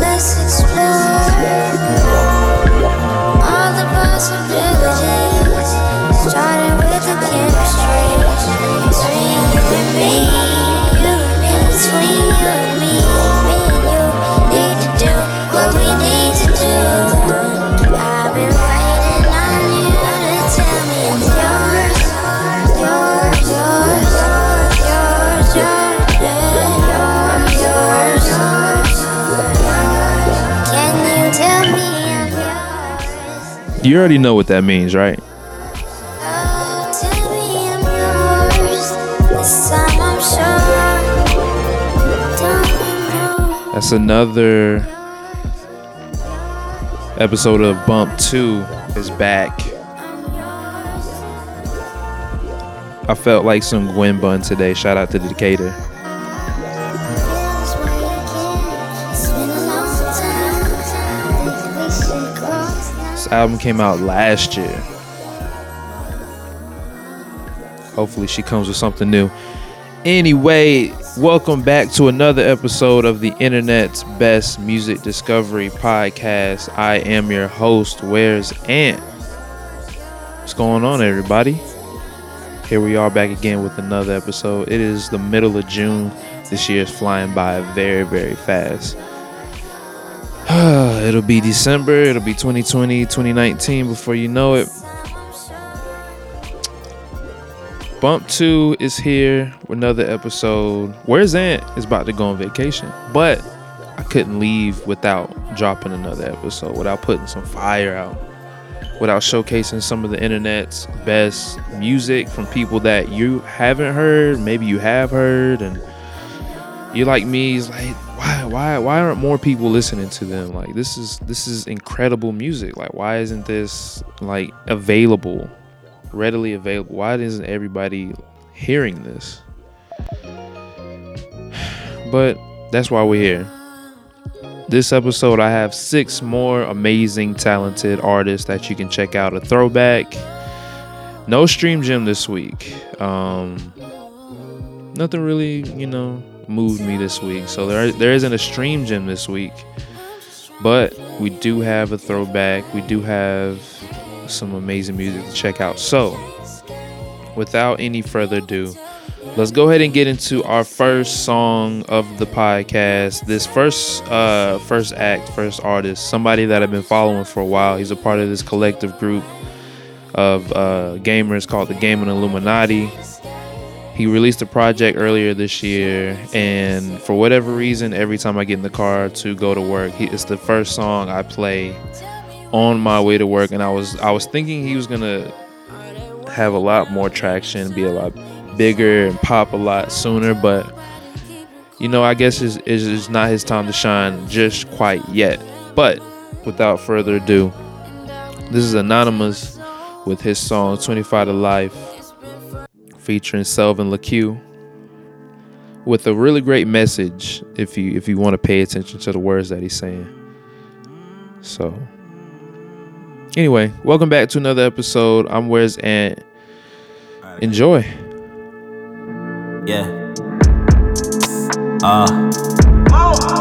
Less You already know what that means, right? That's another episode of Bump 2 is back. I felt like some Gwen Bunn today. Shout out to the Decatur. Album came out last year. Hopefully, she comes with something new. Anyway, welcome back to another episode of the internet's best music discovery podcast. I am your host, Where's Ant? What's going on, everybody? Here we are back again with another episode. It is the middle of June. This year is flying by very, very fast. it'll be December, it'll be 2020, 2019 before you know it. Bump 2 is here another episode. Where's Ant is about to go on vacation, but I couldn't leave without dropping another episode, without putting some fire out, without showcasing some of the internet's best music from people that you haven't heard, maybe you have heard, and you like me, is like, why why why aren't more people listening to them? Like this is this is incredible music. Like why isn't this like available readily available? Why isn't everybody hearing this? But that's why we're here. This episode i have six more amazing talented artists that you can check out. A throwback. No stream gem this week. Um nothing really you know moved me this week. So there there isn't a stream gem this week, but we do have a throwback. We do have some amazing music to check out. So without any further ado, let's go ahead and get into our first song of the podcast. This first uh first act, first artist, somebody that I've been following for a while. He's a part of this collective group of uh, gamers called the Gaming Illuminati he released a project earlier this year and for whatever reason every time i get in the car to go to work he, it's the first song i play on my way to work and i was i was thinking he was gonna have a lot more traction be a lot bigger and pop a lot sooner but you know i guess it's, it's not his time to shine just quite yet. But without further ado this is anonymous with his song 25 to life featuring Selvin LaQ with a really great message if you if you want to pay attention to the words that he's saying. So anyway, welcome back to another episode. I'm Where's Ant. Enjoy. Yeah. Uh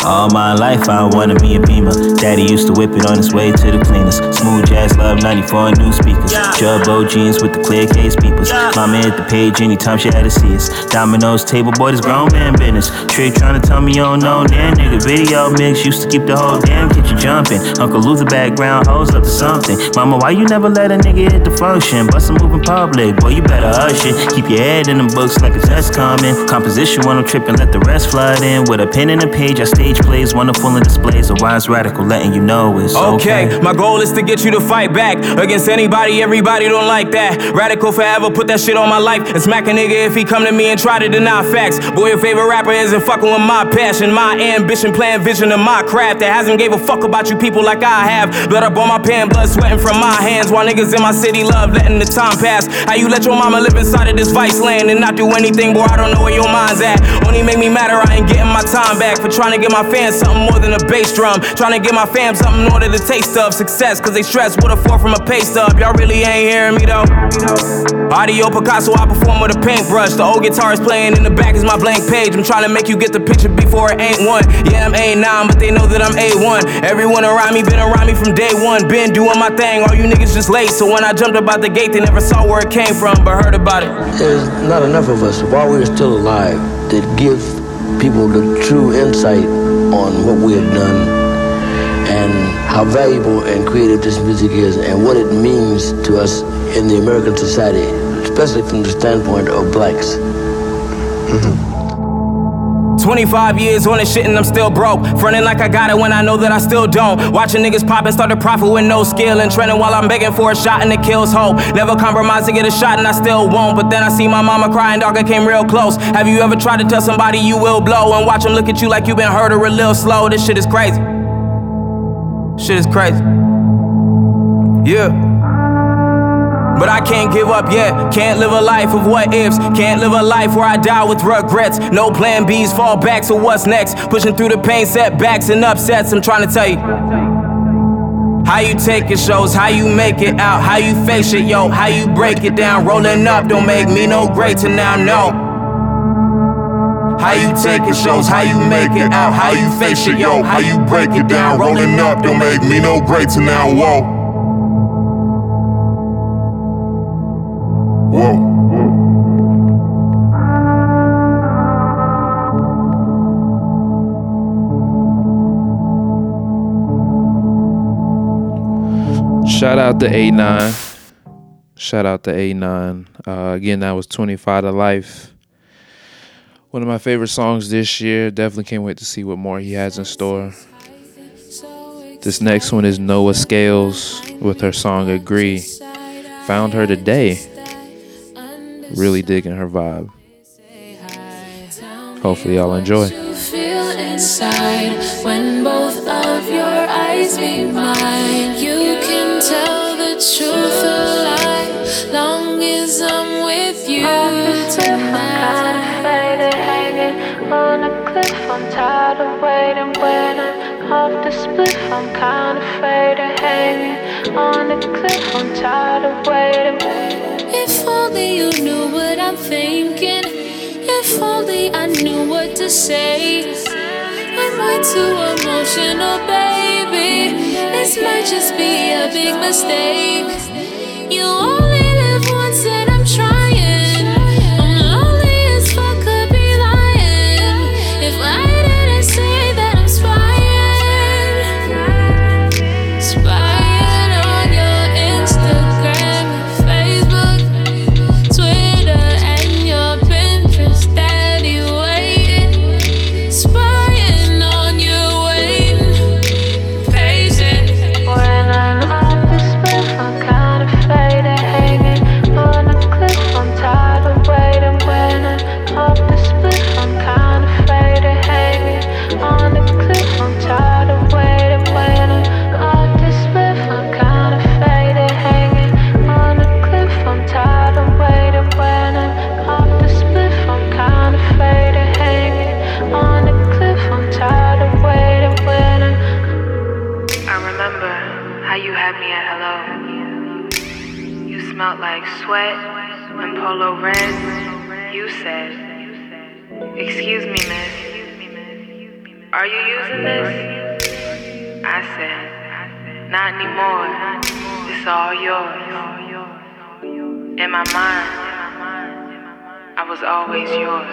all my life I wanted be a beamer. Daddy used to whip it on his way to the cleaners. Smooth jazz, love 94 new speakers. Jumbo jeans with the clear case beepers. Mama hit the page anytime she had to see us. Domino's table, boy, this grown man business. Trick trying to tell me you don't know, damn nigga. Video mix used to keep the whole damn kitchen jumping. Uncle Luther background, hoes up to something. Mama, why you never let a nigga hit the function? Bust a move in public, boy, you better hush it. Keep your head in the books like a test coming. Composition when I'm tripping, let the rest flood in. With a pen and a page, I stage plays, wonderful and displays. A wise radical letting you know it's okay. okay. My goal is to get you to fight back against anybody, everybody don't like that. Radical forever, put that shit on my life and smack a nigga if he come to me and try to deny facts. Boy, your favorite rapper isn't fucking with my passion, my ambition, plan, vision, and my craft. That hasn't gave a fuck about you people like I have. Blood up on my pen, blood sweating from my hands. While niggas in my city love letting the time pass. How you let your mama live inside of this vice land and not do anything, boy? I don't know where your mind's at. Only make me madder, I ain't getting my time back for trying to get my fans something more than a bass drum. Trying to give my fam something more than to taste of success, cause they stay stressed with a four from a pay stub. Y'all really ain't hearing me though. Audio Picasso, I perform with a paintbrush. The old guitar is playing in the back is my blank page. I'm trying to make you get the picture before it ain't one. Yeah, I'm A9, but they know that I'm A1. Everyone around me been around me from day one. Been doing my thing, all you niggas just late. So when I jumped about the gate, they never saw where it came from, but heard about it. There's not enough of us while we're still alive that give people the true insight on what we have done and how valuable and creative this music is and what it means to us in the American society, especially from the standpoint of blacks. Mm-hmm. 25 years on this shit and I'm still broke. Frontin' like I got it when I know that I still don't. Watching niggas pop and start to profit with no skill. And trending while I'm begging for a shot and it kills hope. Never compromise to get a shot and I still won't. But then I see my mama crying, dog, I came real close. Have you ever tried to tell somebody you will blow and watch them look at you like you been hurt or a little slow? This shit is crazy. Shit is crazy. Yeah. But I can't give up yet. Can't live a life of what ifs. Can't live a life where I die with regrets. No plan B's, fall back, so what's next? Pushing through the pain, setbacks, and upsets. I'm trying to tell you. How you take it shows, how you make it out, how you face it, yo, how you break it down. Rolling up don't make me no greater now, no. How you take it shows, how you make it out, how you face it, yo, how you break it down. Rolling up don't make me no greater now, whoa. Whoa. Shout out to A9. Shout out to A9. Uh, again, that was 25 to Life. One of my favorite songs this year. Definitely can't wait to see what more he has in store. This next one is Noah Scales with her song Agree. Found her today. Really digging her vibe. Hopefully, y'all enjoy. when both of your eyes meet mine. You can tell the truth a lie, long as I'm with you tonight. On a cliff, I'm tired of waiting when I'm off the split. I'm kinda faded, hanging on a cliff. I'm tired of waiting. If only you knew what I'm thinking. If only I knew what to say. I'm way too emotional, baby. This might just be a big mistake. You only Excuse me, miss. Are you using this? I said, Not anymore. It's all yours. In my mind, I was always yours.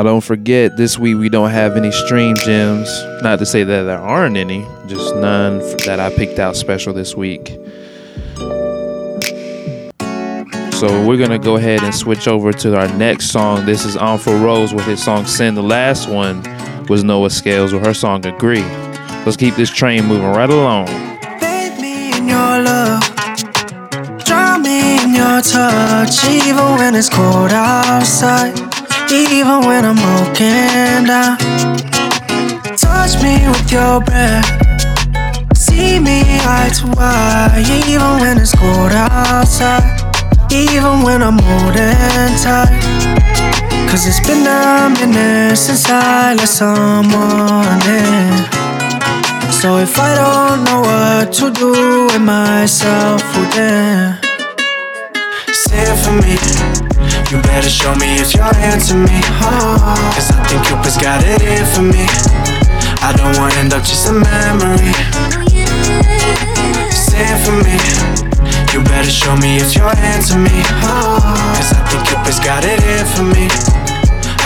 Now, don't forget, this week we don't have any stream gems. Not to say that there aren't any, just none that I picked out special this week. So we're gonna go ahead and switch over to our next song. This is Anfa Rose with his song Sin. The last one was Noah Scales with her song Agree. Let's keep this train moving right along. In your love. Drown me in your touch, even when it's cold outside even when I'm broken down. Touch me with your breath. See me eye to eye, even when it's cold outside. Even when I'm holding tight. Cause it's been a minute since I let someone in. So if I don't know what to do with myself, well then, say it for me. You better show me if you're into me. Oh, Cause I think Cupid's got it in for me. I don't wanna end up just a memory. Say it for me. You better show me if you're into me. Oh, Cause I think Cupid's got it in for me.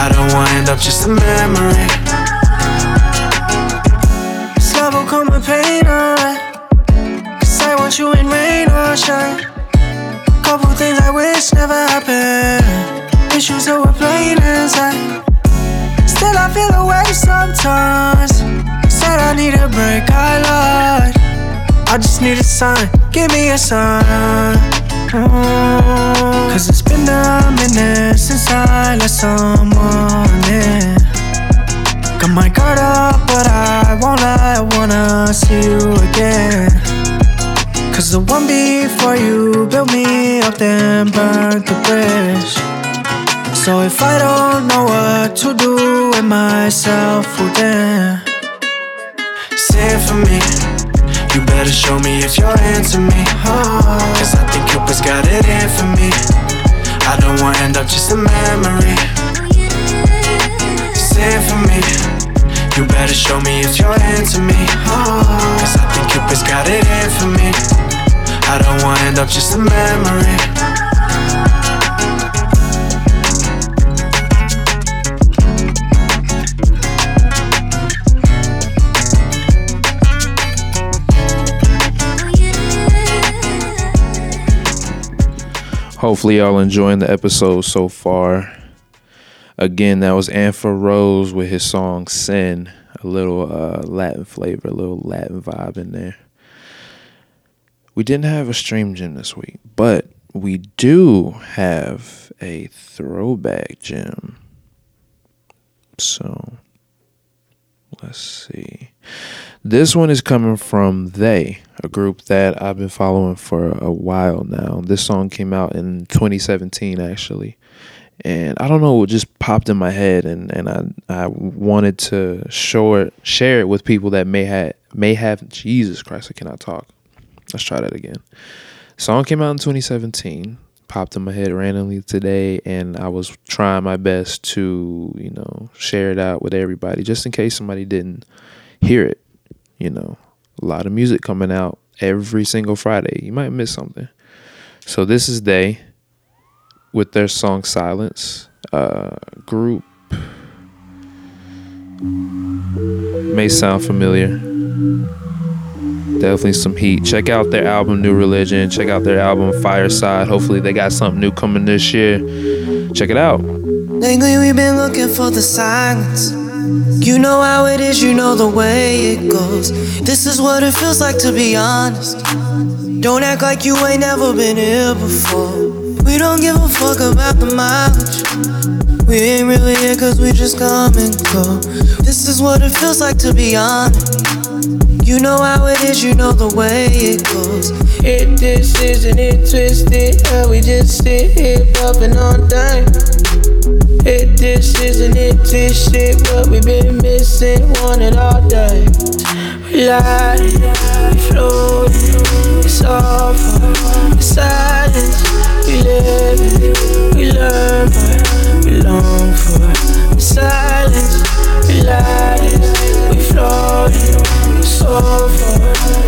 I don't wanna end up just a memory. This love will come with pain, alright. Cause I want you in rain or shine. Things I wish never happened. Issues that were plain inside. Still, I feel away sometimes. Said I need a break, I lied. I just need a sign, give me a sign. Mm, Cause it's been a minute since I let someone in. Got my guard up, but I won't lie, I wanna see you again. Cause the one before you built me up, then burned the bridge. So if I don't know what to do with myself, well then, say it for me. You better show me if you're into me. Cause I think Cupid's got it in for me. I don't wanna end up just a memory. Say it for me. You better show me if you're into me. Cause I think Cupid's got it. Up just a memory. Hopefully, y'all enjoying the episode so far. Again, that was Anfa Rose with his song Sin, a little uh, Latin flavor, a little Latin vibe in there. We didn't have a stream gem this week, but we do have a throwback gem. So let's see. This one is coming from They, a group that I've been following for a while now. This song came out in 2017, actually. And I don't know, it just popped in my head, and, and I I wanted to show it, share it with people that may have may have Jesus Christ, I cannot talk Let's try that again. Song came out in 2017. Popped in my head randomly today, and I was trying my best to, you know, share it out with everybody, just in case somebody didn't hear it. You know, a lot of music coming out every single Friday. You might miss something. So this is they with their song Silence. Uh, group may sound familiar. Definitely some heat. Check out their album New Religion. Check out their album Fireside. Hopefully they got something new coming this year. Check it out. Lately we've been looking for the silence. You know how it is, you know the way it goes. This is what it feels like to be honest. Don't act like you ain't never been here before. We don't give a fuck about the mileage. We ain't really here cause we just come and go. This is what it feels like to be honest. You know how it is, you know the way it goes. It this isn't it twisted. How we just sit here bumping on time. It this isn't it twisted. What we been missing, want it all day. We lie, we it's for the silence. We live we learn, but we long for silence. We lie, we float so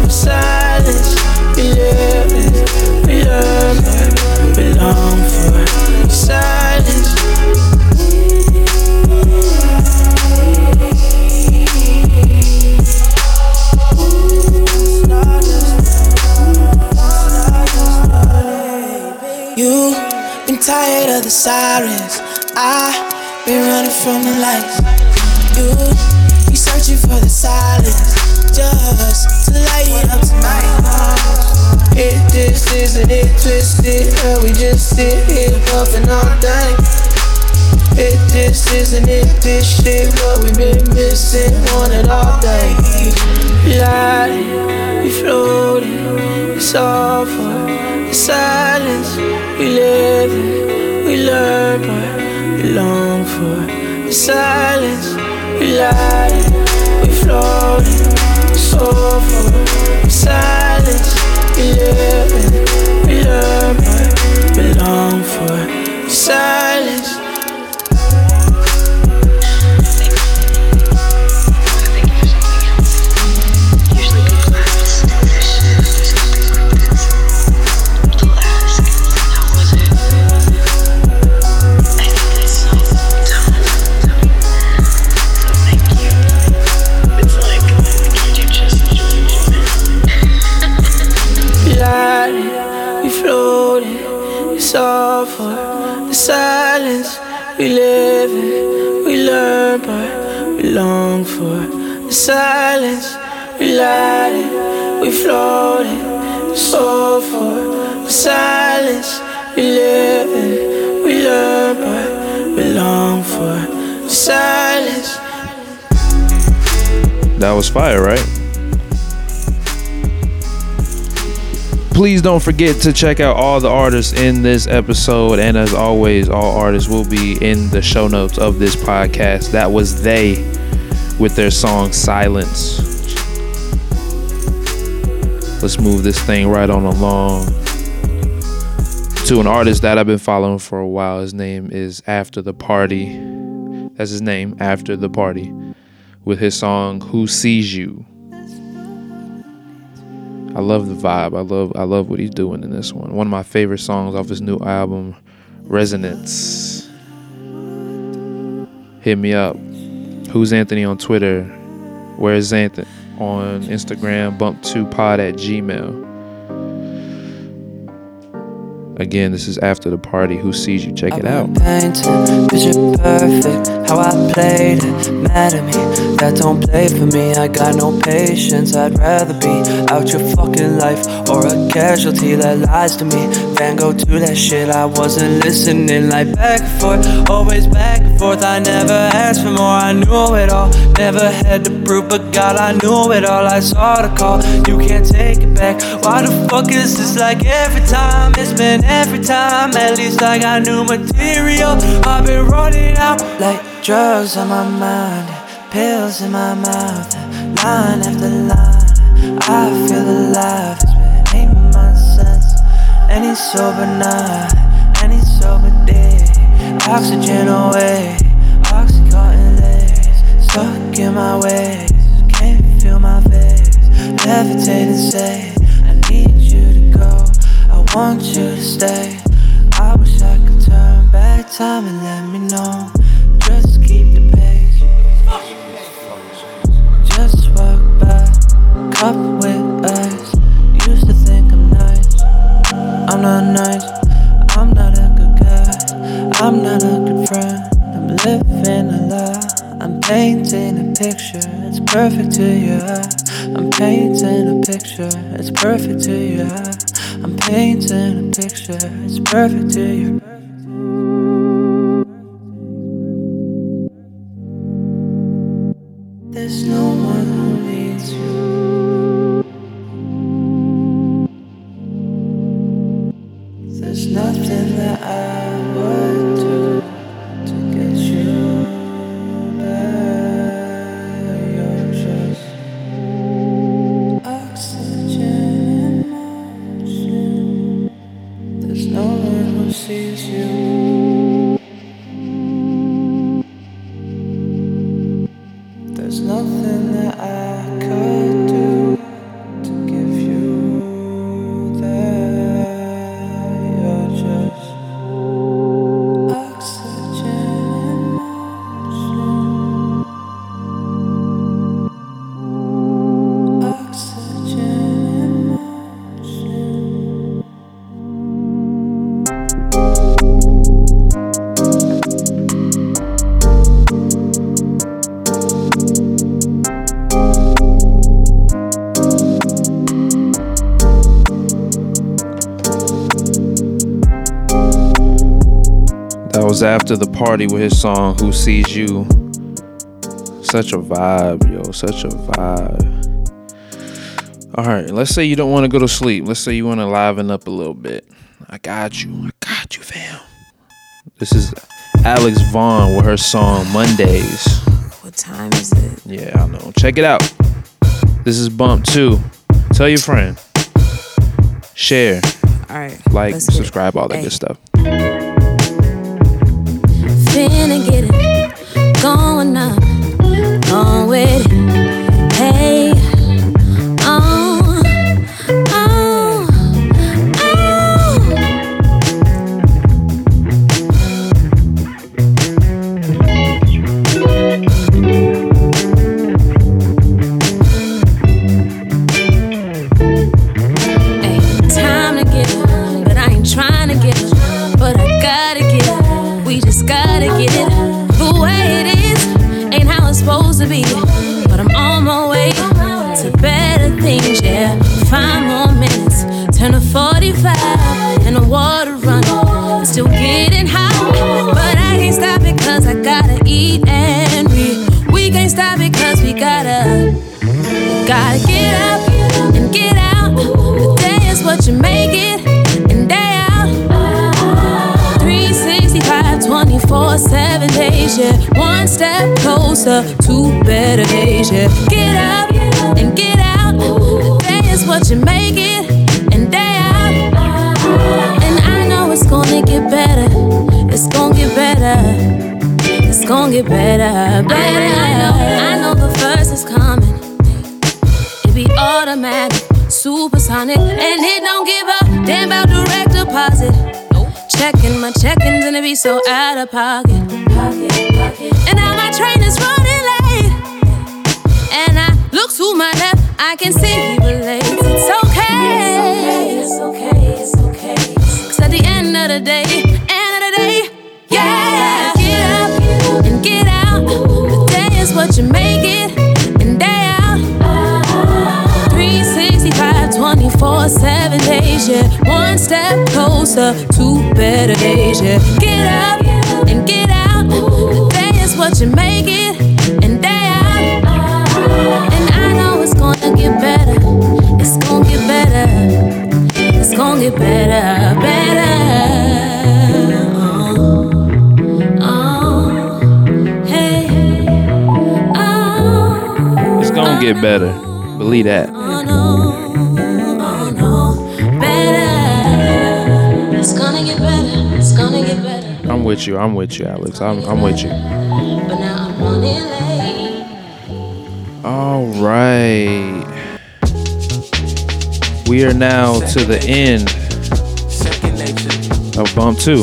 silence. We live we we long for silence. From the lights. You, you searching for the silence, just to light it up tonight. It this isn't it twisted, and we just sit here puffing all day. It this isn't it this shit what we been missing, want it all day. Light, we floating, it's for the silence. We live it, we learn, but we long for the silence. We light, we floating, all for the silence. We live it, we learn, but we long for silence. All for the silence. We live it, we learn, but we long for the silence. That was fire, right? Please don't forget to check out all the artists in this episode. And as always, all artists will be in the show notes of this podcast. That was They with their song Silence. Let's move this thing right on along to an artist that I've been following for a while. His name is After the Party. That's his name, After the Party, with his song Who Sees You. I love the vibe. I love I love what he's doing in this one. One of my favorite songs off his new album, Resonance. Hit me up. Who's Anthony on Twitter? Where's Anthony on Instagram? Bump2pod at Gmail. Again, this is after the party. Who sees you? Check it out. Painting, picture perfect, how I played it. Mad at me, that don't play for me. I got no patience, I'd rather be out your fucking life or a casualty that lies to me. Van Gogh to that shit, I wasn't listening. Like back and forth, always back and forth. I never asked for more, I knew it all. Never had to prove, but God, I knew it all. I saw the call, you can't take it back. Why the fuck is this like every time? It's been every time, at least I got new material. I've been running out like drugs on my mind, pills in my mouth, line after line. I feel alive, it's been eight months since any sober night, any sober day. Oxygen away, oxycontin legs, stuck in my ways, can't feel my face, levitating, say, want you to stay. I wish I could turn back time and let me know. Just keep the pace. Just walk by, cup with ice. Used to think I'm nice. I'm not nice. I'm not a good guy. I'm not a good friend. I'm living a lie. I'm painting a picture. It's perfect to your eye. I'm painting a picture. It's perfect to your eye. Painting a picture. It's perfect to your after the party with his song Who Sees You. Such a vibe, yo. Such a vibe. All right, let's say you don't want to go to sleep. Let's say you want to liven up a little bit. I got you. I got you, fam. This is Alex Vaughn with her song Mondays. What time is it? Yeah, I know. Check it out. This is Bump 2. Tell your friend. Share, All right. like, subscribe, all that Hey. good stuff. Finna get it. Going up. On with it. To be. But I'm on my way to better things, yeah. Five more minutes, turn to 45, and the water running. Still getting hot, but I can't stop it cause I gotta eat and we. We can't stop it cause we gotta. Gotta get up days, yeah. One step closer to better days, yeah. Get up and get out. Day is what you make it, and day out. And I know it's gonna get better. It's gonna get better. It's gonna get better, better. I know I know the first is coming. It be automatic, supersonic, and it don't give a damn about direct deposit. Checking my check-ins it be so out of pocket. And now my train is running late. And I look to my left, I can see he relates. It's okay. It's okay. It's okay. Cause at the end of the day, end of the day, yeah. Get up and get out. The day is what you make it, 24, 7 days, yeah. One step closer to better days, yeah. Get up and get out. The day is what you make it, and day out. And I know it's gonna get better. It's gonna get better. It's gonna get better, better. Oh. It's gonna get better. Believe that. Gonna get better. It's gonna get better. I'm with you. I'm with you, Alex. I'm, I'm with you. But now I'm running late. All right. We are now to the end of Bump 2.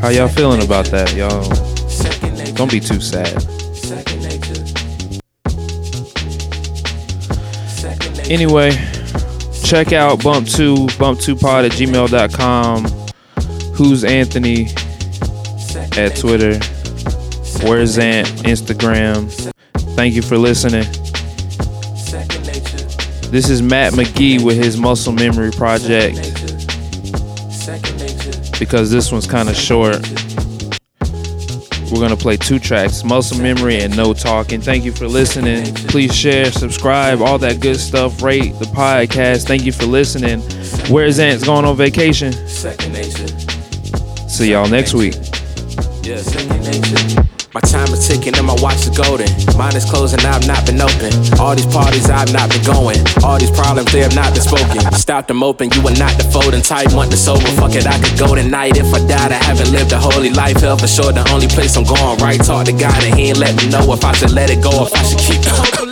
How y'all feeling about that, y'all? Don't be too sad. Anyway, check out Bump 2, bump2pod at gmail.com. Who's Anthony at Twitter. Where's Ant? Instagram. Thank you for listening. This is Matt McGee with his Muscle Memory Project. Because this one's kind of short, we're going to play two tracks Muscle Memory and No Talking. Thank you for listening. Please share, subscribe, all that good stuff. Rate the podcast. Thank you for listening. Where's Ant's going on vacation? See y'all next week. My time is ticking and my watch is golden. Mine is closing, I've not been open. All these parties I've not been going. All these problems they have not been spoken. Stop them open, you are not the folding type. Want the sober, fuck it, I could go tonight. If I died, I haven't lived a holy life. Hell for sure, the only place I'm going right. Talk to God and he ain't let me know if I should let it go, if I should keep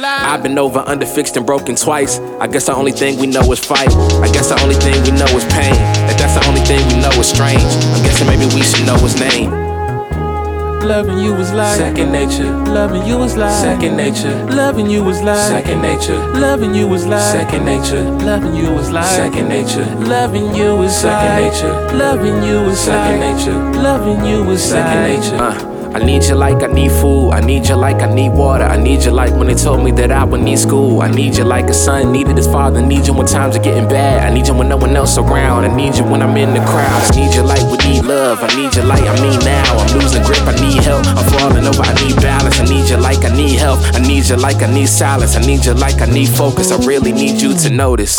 I've been over, under, fixed, and broken twice. I guess the only thing we know is fight. I guess the only thing we know is pain. If that's the only thing we know is strange. I'm guessing maybe we should know his name. Loving you is like second nature. Loving you is like second nature. Loving you is like second nature. Loving you is like second nature. Loving you is like second nature. Loving you is second nature. Loving you is second nature. Loving you is second nature. Uh. Uh. I need you like I need food. I need you like I need water. I need you like when they told me that I would need school. I need you like a son needed his father. I need you when times are getting bad. I need you when no one else around. I need you when I'm in the crowds. I need you like we need love. I need you like I need now. I'm losing grip. I need help. I'm falling over. I need balance. I need you like I need health. I need you like I need silence. I need you like I need focus. I really need you to notice.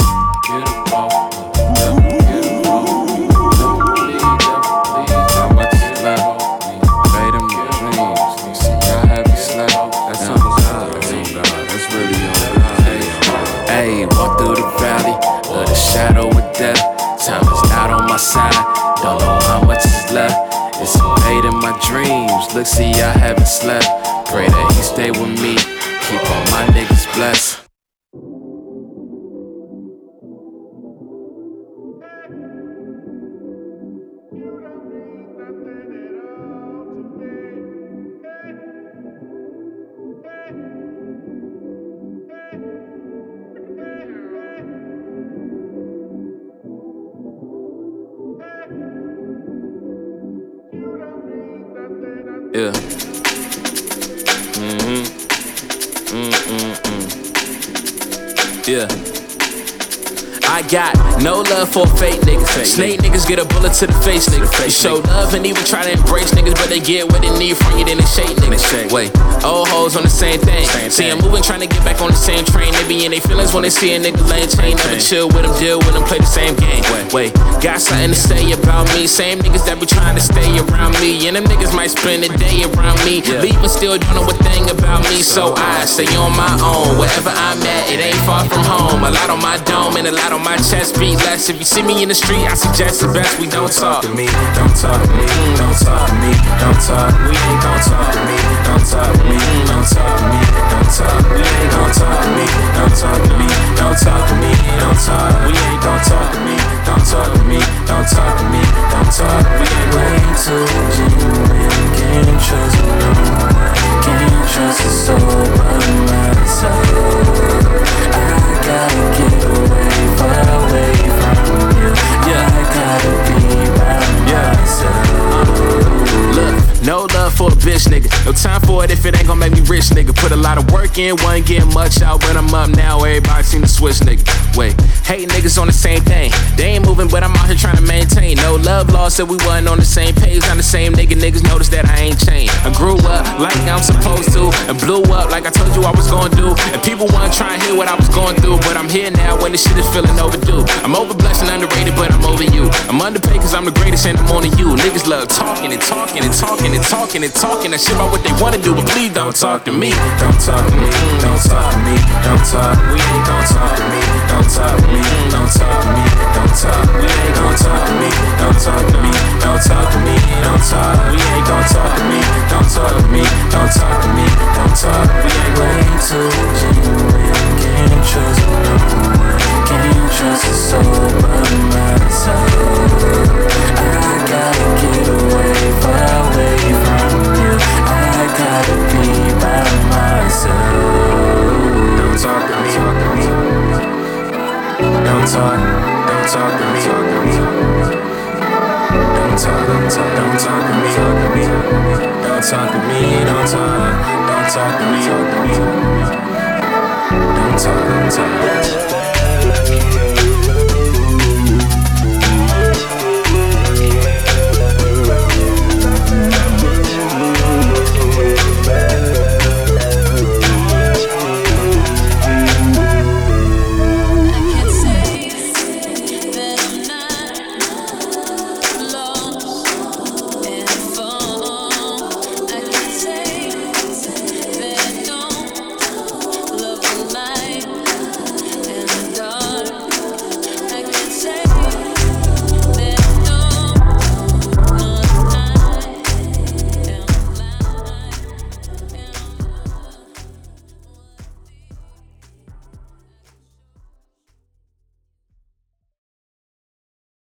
Don't know how much is left. It's invading my dreams. Look, see, I haven't slept. Pray that he stay with me. Keep all my niggas blessed. Yeah. I got no love for fake niggas. Snake niggas get a bullet to the face, nigga. You show love and even try to embrace niggas, but they get what they need from you, then they shake niggas. Wait, old hoes on the same thing. See, I'm moving, trying to get back on the same train. They be in their feelings when they see a nigga laying chain. Never chill with them, deal with them, play the same game. Wait, wait, got something to say about me. Same niggas that be trying to stay around me. And them niggas might spend the day around me. leave, Leaving still don't know a thing about me. So I stay on my own. Wherever I'm at, it ain't far from home. A lot on my dome and a lot on my chest. Beat less. If you see me in the street, I suggest the best we don't talk to me. Don't talk to me. Don't talk to me. Don't talk. We ain't gon' talk to me. Don't talk to me. Don't talk to me. Don't talk. We ain't gon' talk to me. Don't talk to me. Don't talk to me. Don't talk. We ain't gon' talk to me. Don't talk to me. Don't talk to me. Don't talk. We ain't way too genuine. Can't trust no for a bitch, nigga. No time for it if it ain't gonna make me rich, nigga. Put a lot of work in, wasn't getting much out when I'm up now. Everybody seem to switch, nigga. Wait, hate niggas on the same thing. They ain't moving, but I'm out here trying to maintain. No love lost, said we wasn't on the same page. I'm the same nigga, niggas notice that I ain't changed. I grew up like I'm supposed to, and blew up like I told you I was gonna do. And people wanna try and hear what I was going through, but I'm here now when the shit is feeling overdue. I'm over blessed and underrated, but I'm over you. I'm underpaid cause I'm the greatest and I'm on to you. Niggas love talking and talking and talking and talking and talking that shit about what they wanna do, but please don't talk to me. Don't talk to me. Don't talk to me. Don't talk. We gon' talk to me. Don't talk to me. Don't talk to me. Don't talk. We ain't gon' talk to me. Don't talk to me. Don't talk to me. Don't talk. We ain't gon' talk to me. Don't talk to me. Don't talk to me. Don't talk. We ain't way too genuine. Can't trust no one. Can't trust a soul but myself. I gotta get away from Don't talk. To me Don't talk to me. Don't talk. Don't talk. Don't talk to me. Don't talk to me. Don't talk. Don't talk to me. Don't talk. Don't talk.